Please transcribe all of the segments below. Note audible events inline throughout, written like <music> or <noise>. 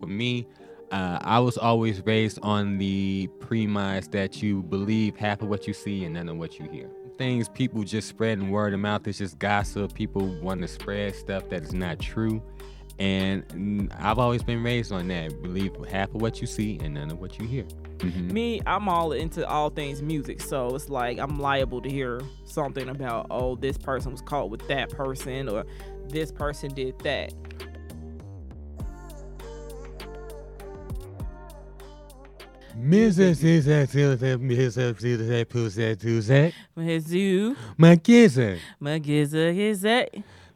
For me, uh, I was always raised on the premise that you believe half of what you see and none of what you hear. Things people just spreading word of mouth is just gossip. People want to spread stuff that is not true. And I've always been raised on that. Believe half of what you see and none of what you hear. Mhm. Me, I'm all into all things music, so it's like I'm liable to hear something about, oh, this person was caught with that person, or this person did that.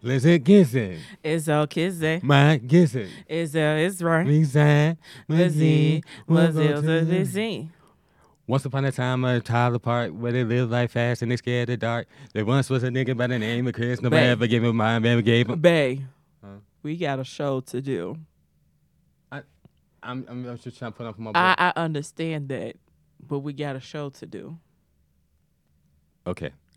Let's get kissing. it's all kizza, My kissing. it's all, it's right. Resign. Mazzy, mazzy, mazzy. Once upon a time, a Tyler Park where they live life fast and they scared of the dark. There once was a nigga by the name of Chris. Nobody Bang. ever gave him mine, ever gave him. Bay, Huh? we got a show to do. I'm, I'm, I'm just trying to put up my I, I understand that, but we got a show to do. Okay. <laughs>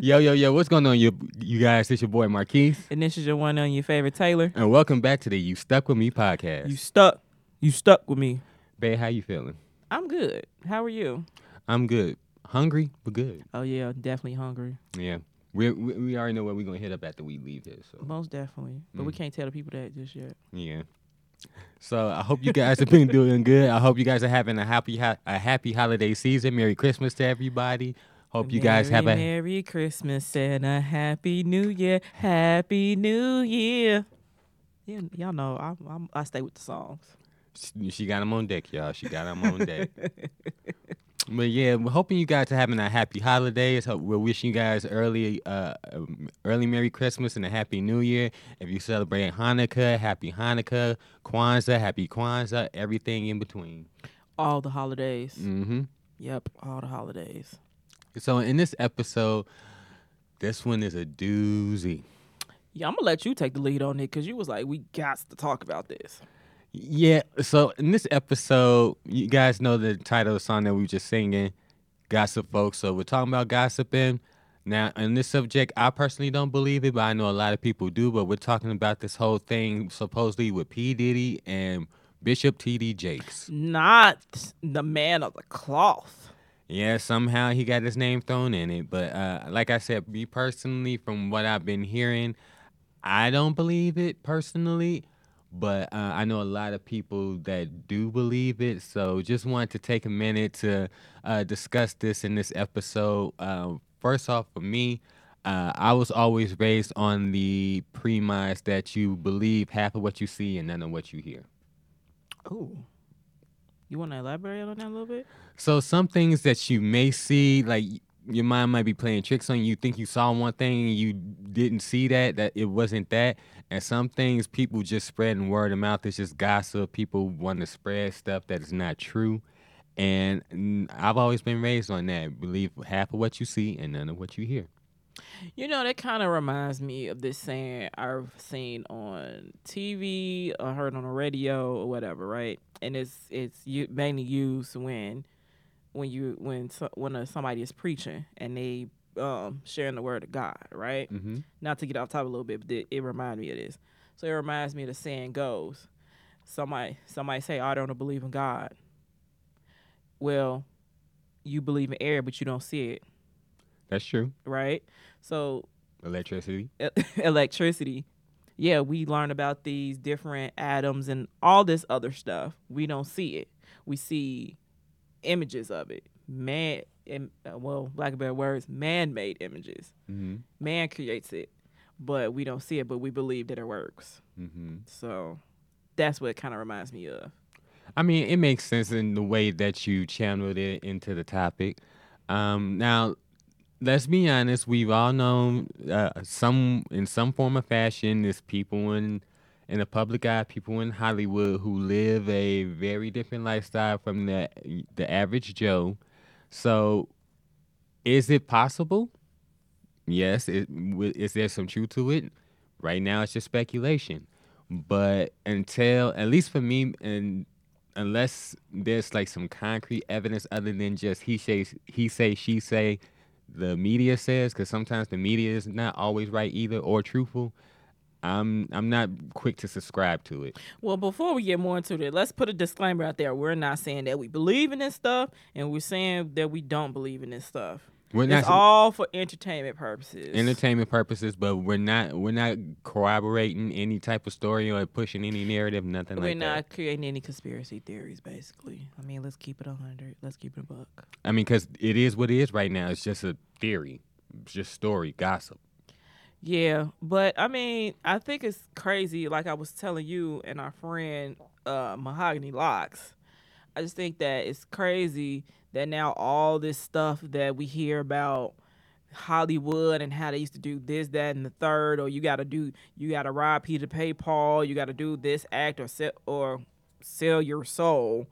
yo, yo, yo, what's going on, you, you guys? It's your boy Marquis. And this is your one on your favorite Taylor. And welcome back to the You Stuck With Me podcast. You stuck. You stuck with me. Babe, how you feeling? I'm good. How are you? I'm good. Hungry, but good. Oh yeah, definitely hungry. Yeah. We, we, we already know where we're going to hit up after we leave here. So, Most definitely. But we Mm. can't tell the people that just yet. yeah. So I hope you guys have been <laughs> doing good. I hope you guys are having a happy a happy holiday season. Merry Christmas to everybody. Hope you guys have a Merry, Christmas and a Happy New Year. Happy New Year. Yeah, y'all know I I'm, I stay with the songs. She- She got him on deck, y'all. She got him on deck. <laughs> but yeah, we're hoping you guys are having a happy holidays. We're wishing you guys early, uh, um, early Merry Christmas and a Happy New Year. If you celebrate Hanukkah, Happy Hanukkah, Kwanzaa, Happy Kwanzaa, everything in between. All the holidays. Mm-hmm. Yep, all the holidays. So in this episode, this one is a doozy. Yeah, I'm gonna let you take the lead on it because you was like, we got to talk about this. Yeah. So in this episode, you guys know the title of the song that we were just singing, "Gossip Folks." So we're talking about gossiping. Now, in this subject, I personally don't believe it, but I know a lot of people do. But we're talking about this whole thing supposedly with P Diddy and Bishop T D Jakes. Not the man of the cloth. Yeah, somehow he got his name thrown in it. But uh, like I said, me personally, from what I've been hearing, I don't believe it personally. But uh, I know a lot of people that do believe it. So just wanted to take a minute to uh, discuss this in this episode. Uh, first off, for me, uh, I was always raised on the premise that you believe half of what you see and none of what you hear. Oh. You want to elaborate on that a little bit? So some things that you may see, like your mind might be playing tricks on you. You think you saw one thing and you didn't see that, that it wasn't that. And some things people just spread spreading word of mouth. It's just gossip. People want to spread stuff that is not true. And I've always been raised on that. Believe half of what you see and none of what you hear. You know, that kind of reminds me of this saying I've seen on TV or heard on the radio or whatever, right? And it's it's mainly used when when you when so, when uh, somebody is preaching and they um sharing the word of God, right? Mm-hmm. Not to get off topic a little bit, but it, it reminds me of this. So it reminds me of the saying goes, somebody somebody say, "I don't believe in God." Well, you believe in air, but you don't see it, That's true. right? So Electricity. e- <laughs> electricity. Yeah, we learn about these different atoms and all this other stuff. We don't see it. We see images of it. Man, im- uh, well, lack of better words, man-made images. Mm-hmm. Man creates it, but we don't see it. But we believe that it works. Mm-hmm. So that's what it kind of reminds me of. I mean, it makes sense in the way that you channeled it into the topic. Um, now, let's be honest. We've all known uh, some, in some form of fashion, there's people in in the public eye, people in Hollywood who live a very different lifestyle from the the average Joe. So, is it possible? Yes. Is there some truth to it? Right now, it's just speculation. But until, at least for me, and unless there's like some concrete evidence other than just he says he say she say the media says because sometimes the media is not always right either or truthful I'm I'm not quick to subscribe to it. Well, before we get more into it, let's put a disclaimer out there. We're not saying that we believe in this stuff, and we're saying that we don't believe in this stuff. We're It's not all for entertainment purposes. entertainment purposes, but we're not we're not corroborating any type of story or pushing any narrative, nothing We're like that. We're not creating any conspiracy theories, basically. I mean, let's keep it a hundred. Let's keep it a buck. I mean, because it is what it is right now. It's just a theory, it's just story, gossip. Yeah, but I mean, I think it's crazy. Like I was telling you and our friend uh, Mahogany Locks, I just think that it's crazy that now all this stuff that we hear about Hollywood and how they used to do this, that, and the third, or you got to do, you got to rob Peter pay Paul, you got to do this act or sell or sell your soul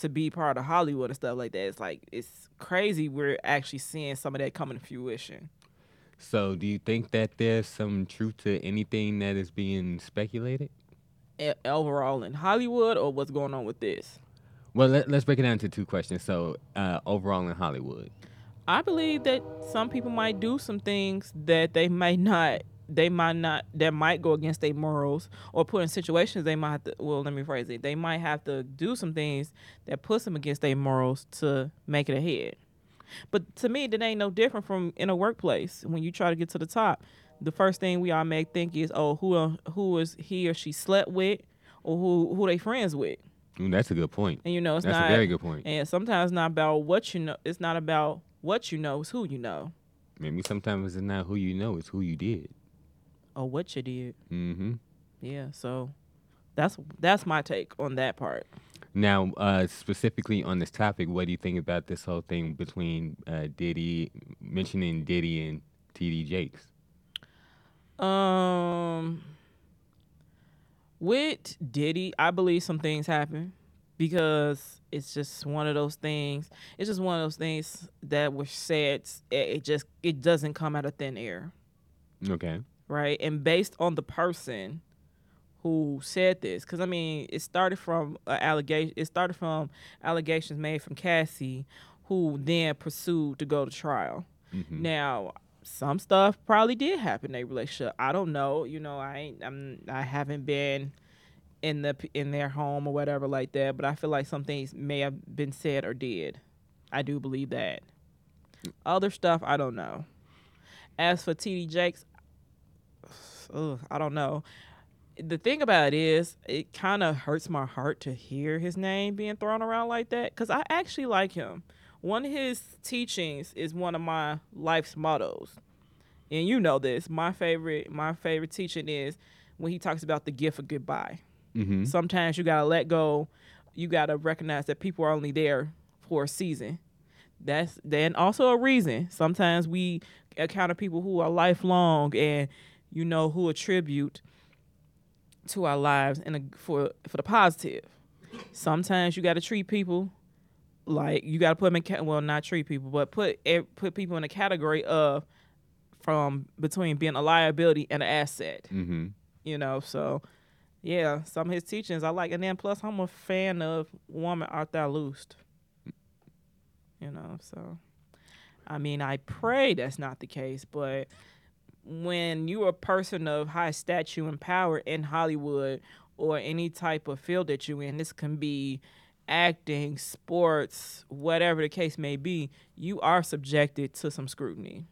to be part of Hollywood and stuff like that. It's like it's crazy. We're actually seeing some of that coming to fruition. So, do you think that there's some truth to anything that is being speculated? e- overall in Hollywood or what's going on with this? Well, let, let's break it down to two questions. So, uh, overall in Hollywood, I believe that some people might do some things that they might not they might not that might go against their morals or put in situations they might have to well let me phrase it they might have to do some things that puts them against their morals to make it ahead but to me that ain't no different from in a workplace when you try to get to the top the first thing we all may think is oh who uh, who is he or she slept with or who who they friends with Ooh, that's a good point. and you know it's That's not a very good point. And sometimes it's not about what you know. It's not about what you know. It's who you know Maybe sometimes it's not who you know; it's who you did. or what you did. Mm-hmm. Yeah. So that's that's my take on that part. Now, uh, specifically on this topic, what do you think about this whole thing between uh, Diddy mentioning Diddy and TD Jakes? Um, with Diddy, I believe some things happen because it's just one of those things. It's just one of those things that were said. It, it just it doesn't come out of thin air. Okay. right? And based on the person who said this, because I mean, it started from uh, allegation. It started from allegations made from Cassie, who then pursued to go to trial. hmm Now, some stuff probably did happen in their relationship. I don't know. You know, I ain't. I'm. I haven't been in the in their home or whatever like that. But I feel like some things may have been said or did. I do believe that. Other stuff, I don't know. As for TD Jakes, ugh, I don't know. The thing about it is, it kind of hurts my heart to hear his name being thrown around like that because I actually like him. One of his teachings is one of my life's mottos, and you know this. My favorite, my favorite teaching is when he talks about the gift of goodbye. hmm Sometimes you gotta let go. You gotta recognize that people are only there for a season. That's then also a reason. Sometimes we encounter people who are lifelong and you know who attribute to our lives and for for the positive. Sometimes you got to treat people like you got to put them in ca- well not treat people but put put people in a category of from between being a liability and an asset. Hmm you know so yeah some of his teachings i like and then plus i'm a fan of woman art thou loosed. You know so i mean i pray that's not the case but when you're a person of high stature and power in hollywood or any type of field that you're in this can be acting sports whatever the case may be you are subjected to some scrutiny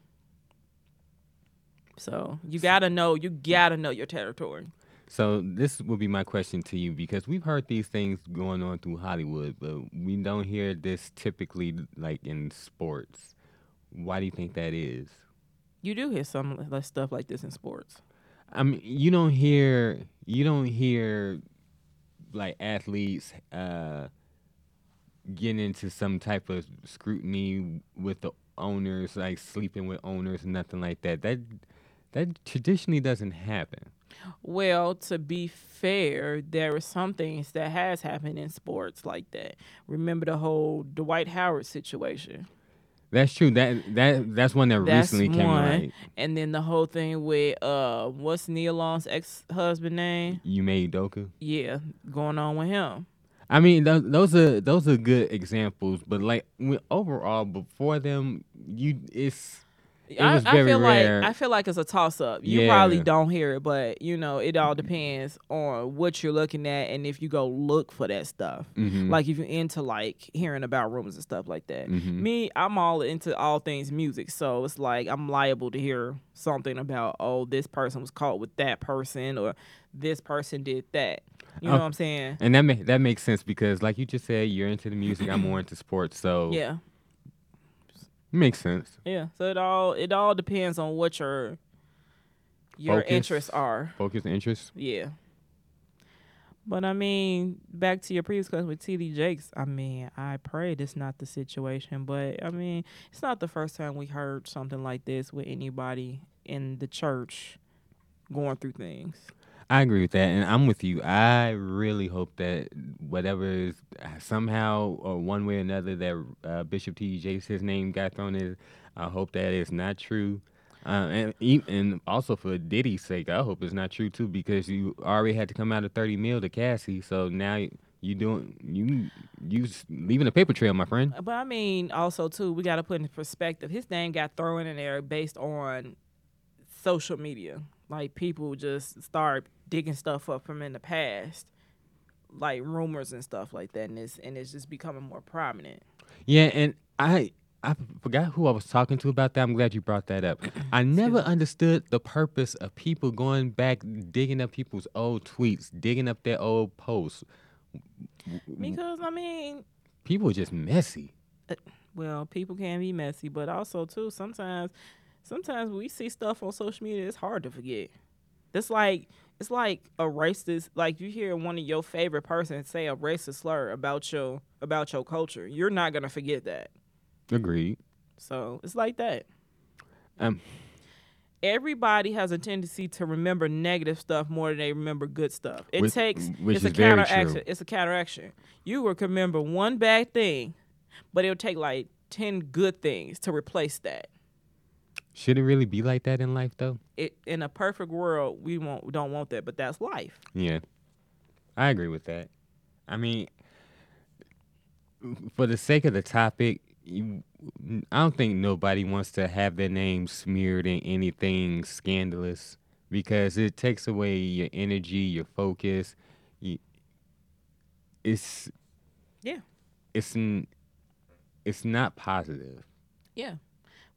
so you gotta know you gotta know your territory So this will be my question to you because we've heard these things going on through Hollywood, but we don't hear this typically like in sports. Why do you think that is? You do hear some like stuff like this in sports. I mean, you don't hear you don't hear like athletes uh getting into some type of scrutiny with the owners, like sleeping with owners, nothing like that. That that traditionally doesn't happen. Well, to be fair, there are some things that has happened in sports like that. Remember the whole Dwight Howard situation, That's true. That that that's one that That's recently came one. right. and then the whole thing with uh, what's Nia Long's ex husband name? Ime Udoka. Yeah, going on with him. I mean, those, those are those are good examples, but like overall, before them, you it's it I, I feel rare. like I feel like it's a toss up. You probably don't hear it, but you know, it all depends on what you're looking at and if you go look for that stuff. Mhm. Like if you're into like hearing about rumors and stuff like that. Mhm. Me, I'm all into all things music, so it's like I'm liable to hear something about oh this person was caught with that person or this person did that. You know Oh. what I'm saying? and that ma- that makes sense because, like you just said, you're into the music. I'm <clears throat> more into sports, so Yeah. Makes sense. Yeah. So it all it all depends on what your your Focus. interests are. Focus interests. Yeah. But I mean, back to your previous question with TD Jakes. I mean, I pray this not the situation, but I mean, it's not the first time we heard something like this with anybody in the church going through things. I agree with that, and I'm with you. I really hope that whatever is somehow or one way or another that uh, Bishop T. Jakes his name got thrown in. I hope that is not true, uh, and and also for Diddy's sake, I hope it's not true too because you already had to come out of thirty mil to Cassie, so now you doing you you leaving a paper trail, my friend. But I mean, also too, we got to put in perspective. His name got thrown in there based on social media. Like people just start digging stuff up from in the past, like rumors and stuff like that, and it's and it's just becoming more prominent. Yeah, and I I forgot who I was talking to about that. I'm glad you brought that up. <coughs> I never understood the purpose of people going back digging up people's old tweets, digging up their old posts. Because I mean, People are just messy. Uh, well, people can be messy, but also too sometimes sometimes we see stuff on social media it's hard to forget. It's like it's like a racist like you hear one of your favorite persons say a racist slur about your about your culture. You're not gonna forget that. Agreed. So it's like that. Um, Everybody has a tendency to remember negative stuff more than they remember good stuff. It Which- takes which it's a counteraction. true. It's a counteraction. You will remember one bad thing, but it'll take like ten good things to replace that. Should it really be like that in life, though? It in a perfect world, we won't don't want that, but that's life. Yeah, I agree with that. I mean, for the sake of the topic, you, I don't think nobody wants to have their name smeared in anything scandalous because it takes away your energy, your focus. You, it's Yeah. it's n- it's not positive. Yeah.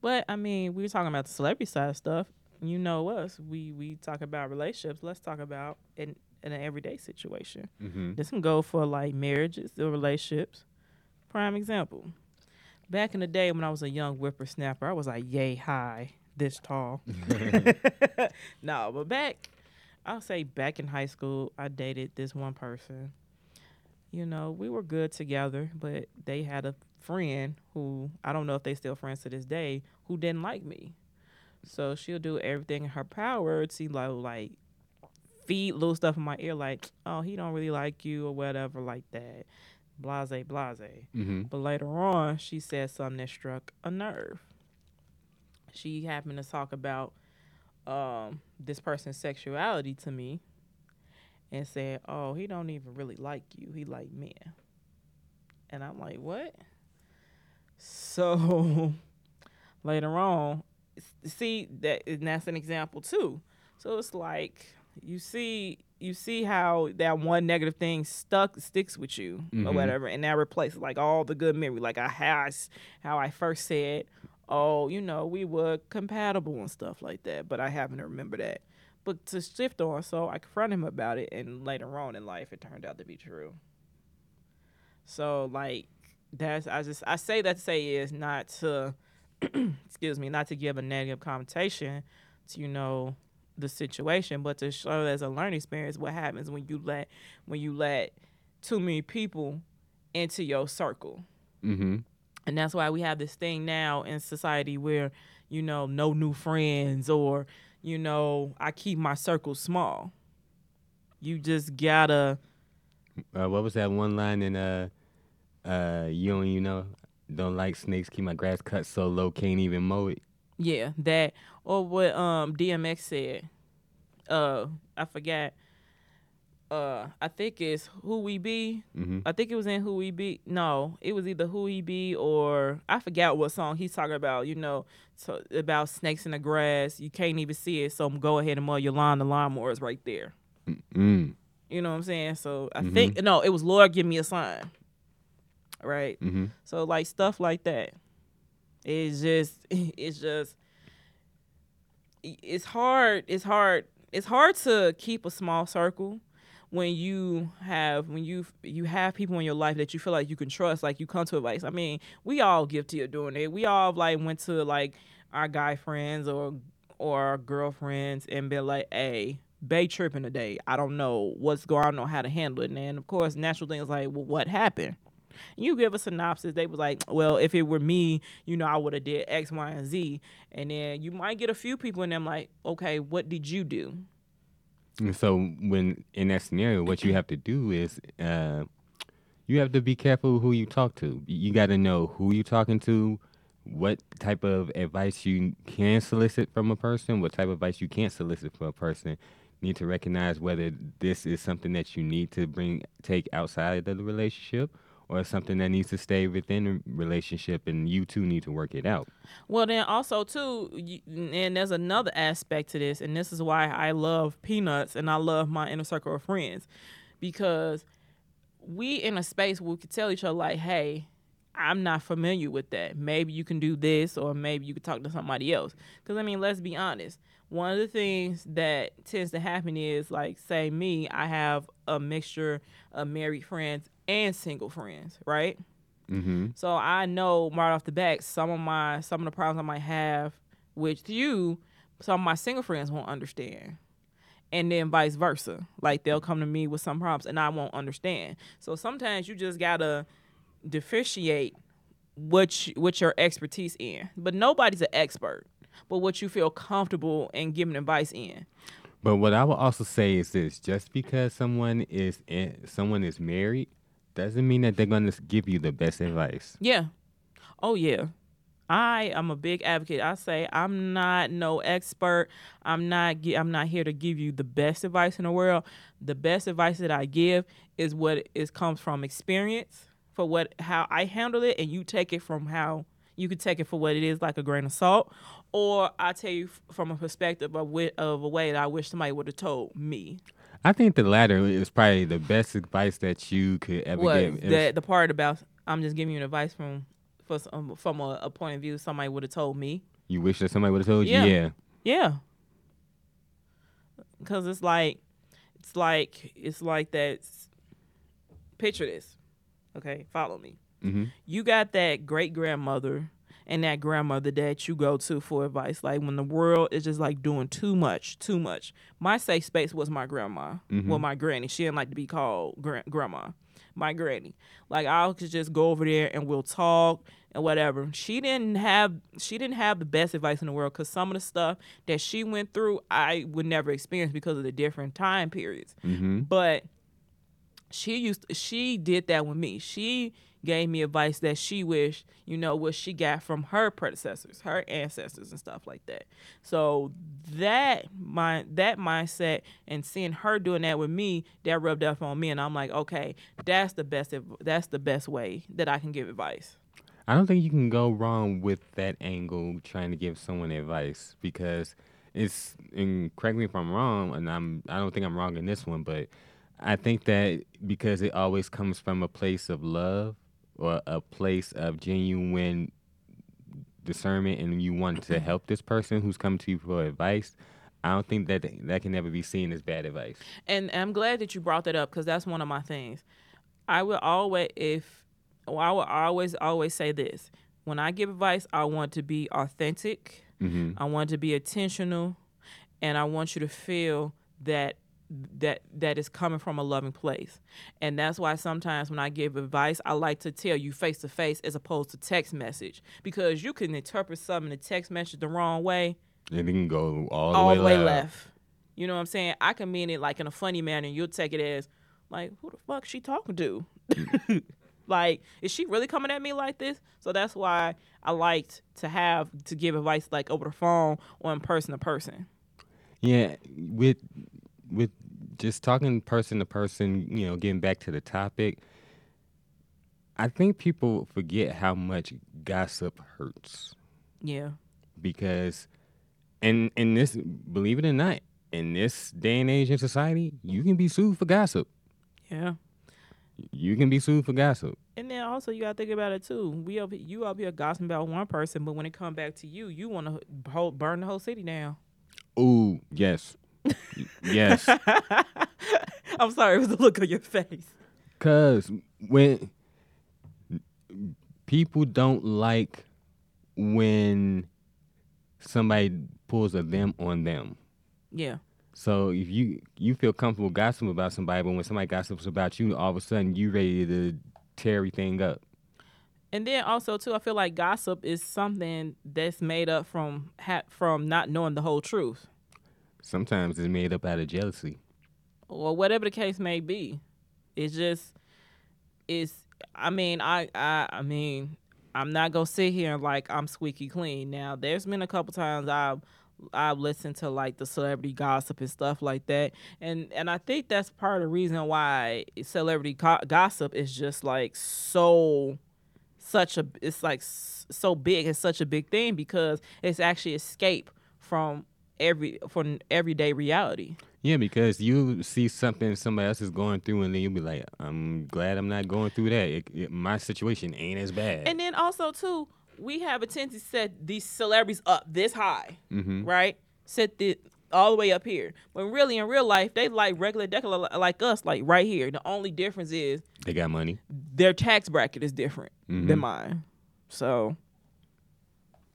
But I mean, we were talking about the celebrity side of stuff. You know us. We we talk about relationships. Let's talk about in in an everyday situation. Mm-hmm. This can go for like marriages or relationships. Prime example. Back in the day when I was a young whippersnapper, I was like yay high, this tall. <laughs> <laughs> no, but back, I'll say back in high school, I dated this one person. You know, we were good together, but they had a friend who I don't know if they still friends to this day who didn't like me. So she'll do everything in her power to like like feed little stuff in my ear like, oh, he don't really like you or whatever like that. Blase, blase. Mm-hmm. But later on, she said something that struck a nerve. She happened to talk about um, this person's sexuality to me and said, "Oh, he don't even really like you. He like men." And I'm like, "What?" So <laughs> later on, see that and that's an example too. So it's like you see you see how that one negative thing stuck sticks with you or Mhm. whatever, and that replaces like all the good memory. Like I how I, s- how I first said, oh, you know, we were compatible and stuff like that, but I happen to remember that. But to shift on, so I confronted him about it, and later on in life, it turned out to be true. So like that's I just I say that to say is not to <clears throat> excuse me, not to give a negative connotation to you know the situation, but to show as a learning experience what happens when you let when you let too many people into your circle. Mm-hmm. And that's why we have this thing now in society where, you know, no new friends or, you know, I keep my circle small. You just gotta Uh, what was that one line in uh uh you don't you know don't like snakes keep my grass cut so low can't even mow it. Yeah, that or what um DMX said. Uh I forgot uh I think it's Who We Be. hmm I think it was in Who We Be. No, it was either Who We Be or I forgot what song he's talking about. You know, so about snakes in the grass. You can't even see it, so go ahead and mow your lawn. The lawnmower is right there. Mm. You know what I'm saying? So I Mhm. think no, it was Lord give me a sign. Right. hmm So like stuff like that. <laughs> It's just it's just it's hard it's hard it's hard to keep a small circle when you have when you you have people in your life that you feel like you can trust like you come to advice. I mean we all guilty of doing it. We all like went to like our guy friends or or our girlfriends and been like hey bay tripping today. I don't know what's going on I don't know how to handle it. And then of course natural things like well what happened you give a synopsis they was like well if it were me you know i would have did x y and z and then you might get a few people in them like okay what did you do And so when in that scenario, what you have to do is uh, you have to be careful who you talk to. You got to know who you're talking to, what type of advice you can solicit from a person, what type of advice you can't solicit from a person. Need to recognize whether this is something that you need to bring take outside of the relationship, or something that needs to stay within the relationship, and you two need to work it out. Well, then also too, you, and there's another aspect to this, and this is why I love peanuts and I love my inner circle of friends, because we in a space where we could tell each other like, "Hey, I'm not familiar with that. Maybe you can do this, or maybe you could talk to somebody else." Because I mean, let's be honest. One of the things that tends to happen is like, say me, I have a mixture of married friends and single friends, right? Mm-hmm. So I know right off the bat some of my some of the problems I might have with you, some of my single friends won't understand. And then vice versa. Like they'll come to me with some problems and I won't understand. So sometimes you just gotta differentiate what you, what your expertise in. But nobody's an expert. But what you feel comfortable in giving advice in. But what I will also say is this: just because someone is in, someone is married, doesn't mean that they're going to give you the best advice. Yeah. Oh yeah. I am a big advocate. I say I'm not no expert. I'm not I'm not here to give you the best advice in the world. The best advice that I give is what is comes from experience for what how I handle it and you take it from how you could take it for what it is like a grain of salt or I tell you from a perspective of of a way that I wish somebody would have told me. I think the latter is probably the best advice that you could ever What give. If- the the part about I'm just giving you advice from for some, from a, a point of view somebody would have told me. you wish that somebody would have told Yeah. you, yeah. Yeah. Cause it's like it's like it's like that picture this. Okay, follow me. hmm You got that great grandmother and that grandmother that you go to for advice. Like when the world is just like doing too much, too much. My safe space was my grandma. Mhm. Well, my granny. She didn't like to be called gra- grandma. My granny. Like I could just go over there and we'll talk and whatever. She didn't have she didn't have the best advice in the world because some of the stuff that she went through I would never experience because of the different time periods hmm but she used she did that with me she gave me advice that she wished you know what she got from her predecessors her ancestors and stuff like that. So that my that mindset and seeing her doing that with me that rubbed off on me and i'm like okay that's the best that's the best way that i can give advice. I don't think you can go wrong with that angle trying to give someone advice because it's and correct me if I'm wrong and I'm I don't think I'm wrong in this one, but I think that because it always comes from a place of love or a place of genuine discernment and you want to help this person who's coming to you for advice, I don't think that that can never be seen as bad advice. and i'm glad that you brought that up because that's one of my things. I will always if well, i will always always say this. When i give advice i want to be authentic. Hmm I want to be intentional, and I want you to feel that that that is coming from a loving place. And that's why sometimes when I give advice, I like to tell you face to face as opposed to text message because you can interpret something in the text message the wrong way, And it can go all the all way, way left. left. You know what I'm saying? I can mean it like in a funny manner, and you'll take it as like, who the fuck she talking to? Mm. <laughs> like, is she really coming at me like this? So that's why I liked to have to give advice like over the phone or in person to person. Yeah, with with just talking person to person, you know, getting back to the topic, I think people forget how much gossip hurts Yeah. because, in in this, believe it or not, in this day and age in society, you can be sued for gossip. Yeah. You can be sued for gossip. And then also you gotta think about it too. We up you up here gossiping about one person, but when it come back to you, you want to burn the whole city down. Ooh, yes, yes. <laughs> I'm sorry, it was the look on your face. Cause when people don't like when somebody pulls a them on them. Yeah. So if you you feel comfortable gossiping about somebody, but when somebody gossips about you, all of a sudden you ready to tear everything up. And then also too, I feel like gossip is something that's made up from ha- from not knowing the whole truth, Sometimes it's made up out of jealousy. or whatever the case may be. It's just, it's. I mean, I, I, I mean, I'm not gonna sit here and like I'm squeaky clean. Now, there's been a couple times I've I've listened to like the celebrity gossip and stuff like that, and and I think that's part of the reason why celebrity gossip is just like so such a it's like so big it's such a big thing because it's actually escape from every from everyday reality Yeah, because you see something somebody else is going through, and then you'll be like, "I'm glad I'm not going through that. It, it- my situation ain't as bad." and then also too we have a tendency to set these celebrities up this high hmm right set the all the way up here when really in real life they like regular decola like us like right here the only difference is They got money, their tax bracket is different Mhm. than mine so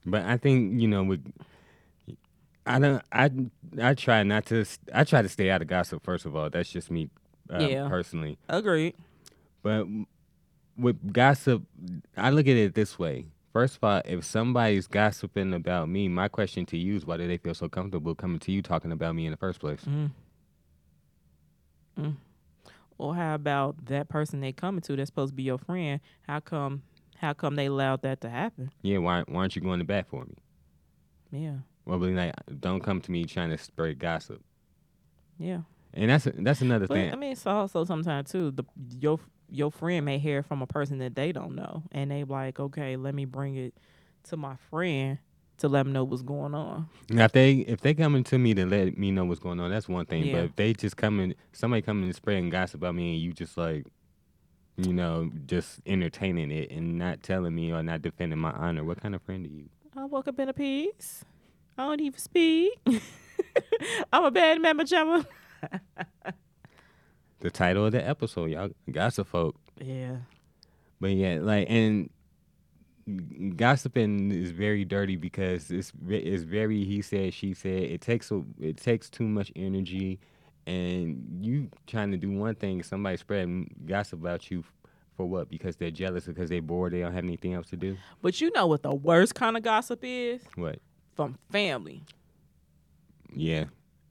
but I think you know with. I don't. I I try not to. I try to stay out of gossip. First of all, that's just me, uh, Yeah. personally. agreed But with gossip, I look at it this way. First of all, if somebody's gossiping about me, my question to you is why do they feel so comfortable coming to you talking about me in the first place? or how about that person they coming to that's supposed to be your friend how come how come they allowed that to happen Yeah, why, why aren't you going to bat for me? yeah Well, be like, don't come to me trying to spread gossip. yeah And that's that's another But thing. I mean, it's also sometimes too the your your friend may hear from a person that they don't know, and they like, okay, let me bring it to my friend to let them know what's going on. Now, if they if they coming to me to let me know what's going on, that's one thing. Yeah. But if they just coming, somebody coming and spreading gossip about me, and you just like, you know, just entertaining it and not telling me or not defending my honor, what kind of friend are you? I woke up in a piece. I don't even speak. <laughs> I'm a bad member, Gemma. <laughs> The title of the episode, y'all, gossip folk. Yeah. But yeah, like and gossiping is very dirty because it's it's very he said she said. It takes a it takes too much energy, and you trying to do one thing, somebody spreading gossip about you for what? Because they're jealous because they're bored, they don't have anything else to do. But you know what the worst kind of gossip is? What? From family. Yeah,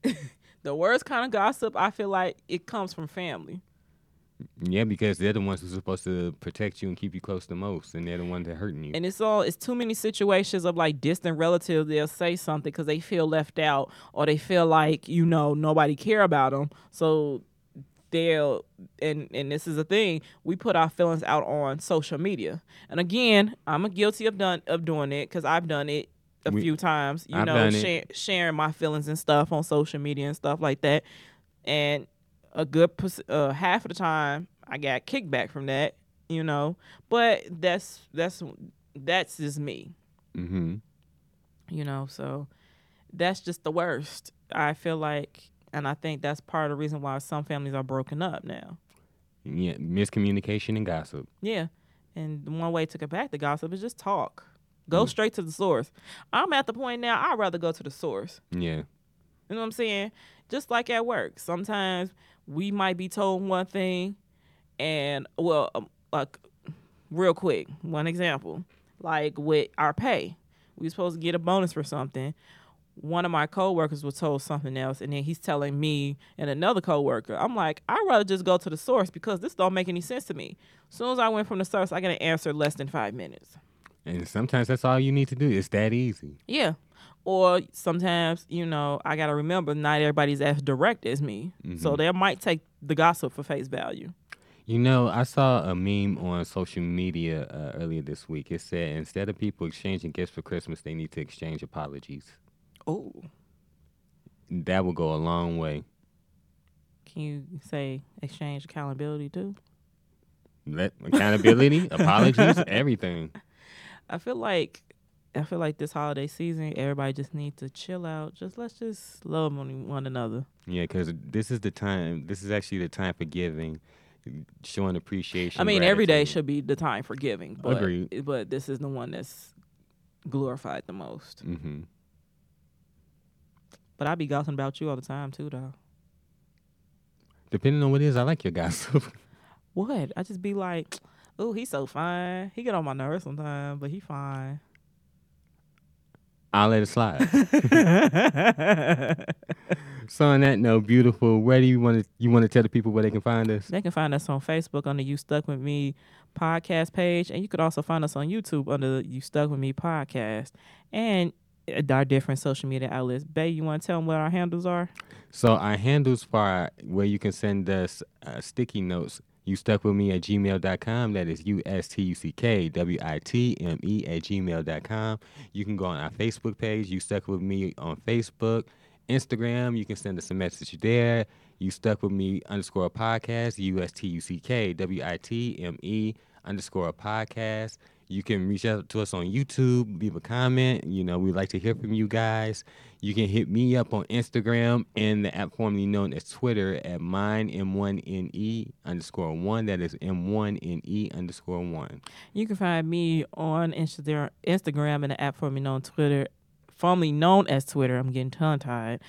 <laughs> The worst kind of gossip, I feel like it comes from family. yeah, because they're the ones who's supposed to protect you and keep you close the most, and they're the ones that hurting you. And it's all it's too many situations of like distant relatives. They'll say something because they feel left out or they feel like you know nobody care about them. So they'll and and this is a thing we put our feelings out on social media. And again, I'm a guilty of done of doing it because I've done it a We- few times. You I've know, share, sharing my feelings and stuff on social media and stuff like that. And a good uh, half of the time I got kickback from that, you know. But that's that's that's just me, mm-hmm. you know. So that's just the worst. I feel like, and I think that's part of the reason why some families are broken up now. Yeah, miscommunication and gossip. Yeah, and the one way to get back the gossip is just talk. Go Mm. straight to the source. I'm at the point now. I'd rather go to the source. Yeah, You know what I'm saying? Just like at work, sometimes we might be told one thing, and well, um, like real quick, one example, like with our pay, we were supposed to get a bonus for something. One of my coworkers was told something else, and then he's telling me and another coworker. I'm like, I'd rather just go to the source because this don't make any sense to me. As soon as I went from the source, I got an answer less than five minutes. And sometimes that's all you need to do. It's that easy. Yeah. Or sometimes, you know, I got to remember not everybody's as direct as me. So Mhm. they might take the gossip for face value. You know, I saw a meme on social media uh, earlier this week. It said instead of people exchanging gifts for Christmas, they need to exchange apologies. Oh. That will go a long way. Can you say exchange accountability too? Let accountability, <laughs> apologies, everything. I feel like I feel like this holiday season, everybody just needs to chill out. Just let's just love one, one another. Yeah, because this is the time. This is actually the time for giving, showing appreciation. I mean, every day should be the time for giving, but Agreed. but this is the one that's glorified the most. hmm But I be gossiping about you all the time too, though. Depending on what it is, I like your gossip. What? I just be like, oh, he's so fine. He get on my nerves sometimes, but he fine. I'll let it slide. <laughs> <laughs> so on that note, beautiful. Where do you want to you want to tell the people where they can find us? They can find us on Facebook under You Stuck With Me podcast page. And you could also find us on YouTube under the You Stuck With Me podcast. And uh, our different social media outlets. Bay, you want to tell them what our handles are? So our handles for where you can send us uh, sticky notes. You stuck with me at gmail.com. That is U S T U C K W I T M E at gmail.com. You can go on our Facebook page. You stuck with me on Facebook. Instagram, you can send us a message there. You stuck with me underscore podcast. U S T U C K W I T M E underscore podcast. You can reach out to us on YouTube, leave a comment. You know, we'd like to hear from you guys. You can hit me up on Instagram and the app formerly known as Twitter at mine M1NE underscore one. That is M1NE underscore one. You can find me on Instagram and the app formerly known Twitter, formerly known as Twitter. I'm getting tongue tied.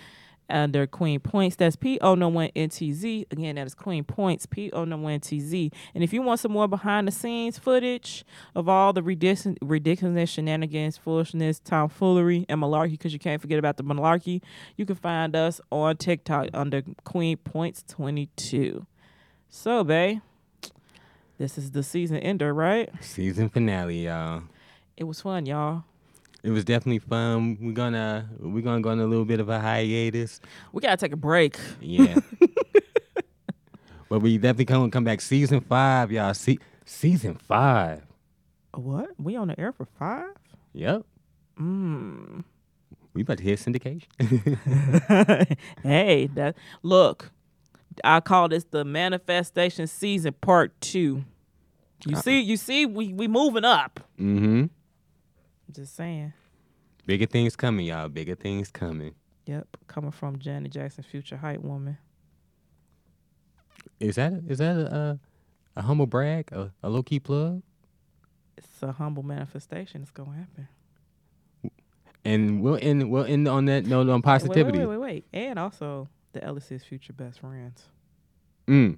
Under Queen Points, that's P O no one N T Z. Again, that is Queen Points, P O no one T Z. And if you want some more behind the scenes footage of all the ridiculous, ridiculous shenanigans, foolishness, tomfoolery, and malarkey, because you can't forget about the malarkey, you can find us on TikTok under Queen Points 22. So, babe, this is the season ender, right? Season finale, y'all. It was fun, y'all. It was definitely fun. We're gonna we're gonna go on a little bit of a hiatus. We gotta take a break. Yeah. <laughs> but we definitely come come back season five, y'all. See season five. What? We on the air for five? Yep. Mm. We about to hit syndication. <laughs> hey, that look. I call this the manifestation season part two. You see, you see, we we moving up. mm-hmm. Just saying. Bigger things coming, y'all. Bigger things coming. Yep, coming from Janet Jackson, future hype woman. Is that a, that a a, a humble brag? A, a low key plug? It's a humble manifestation. It's gonna happen. And we'll end we'll end on that note on positivity. Wait, wait, wait, wait. And also the Ellis's future best friends. Mm.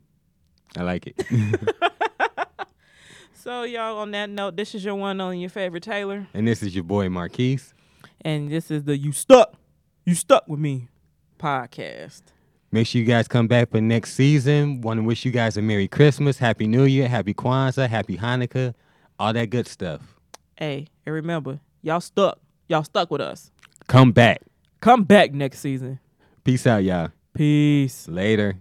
I like it. <laughs> So y'all, on that note, this is your one on your favorite Taylor, and this is your boy Marquis. and this is the "You Stuck, You Stuck with Me" podcast. Make sure you guys come back for next season. Want to wish you guys a Merry Christmas, Happy New Year, Happy Kwanzaa, Happy Hanukkah, all that good stuff. Hey, and remember, y'all stuck. Y'all stuck with us. Come back. Come back next season. Peace out, y'all. Peace. Later.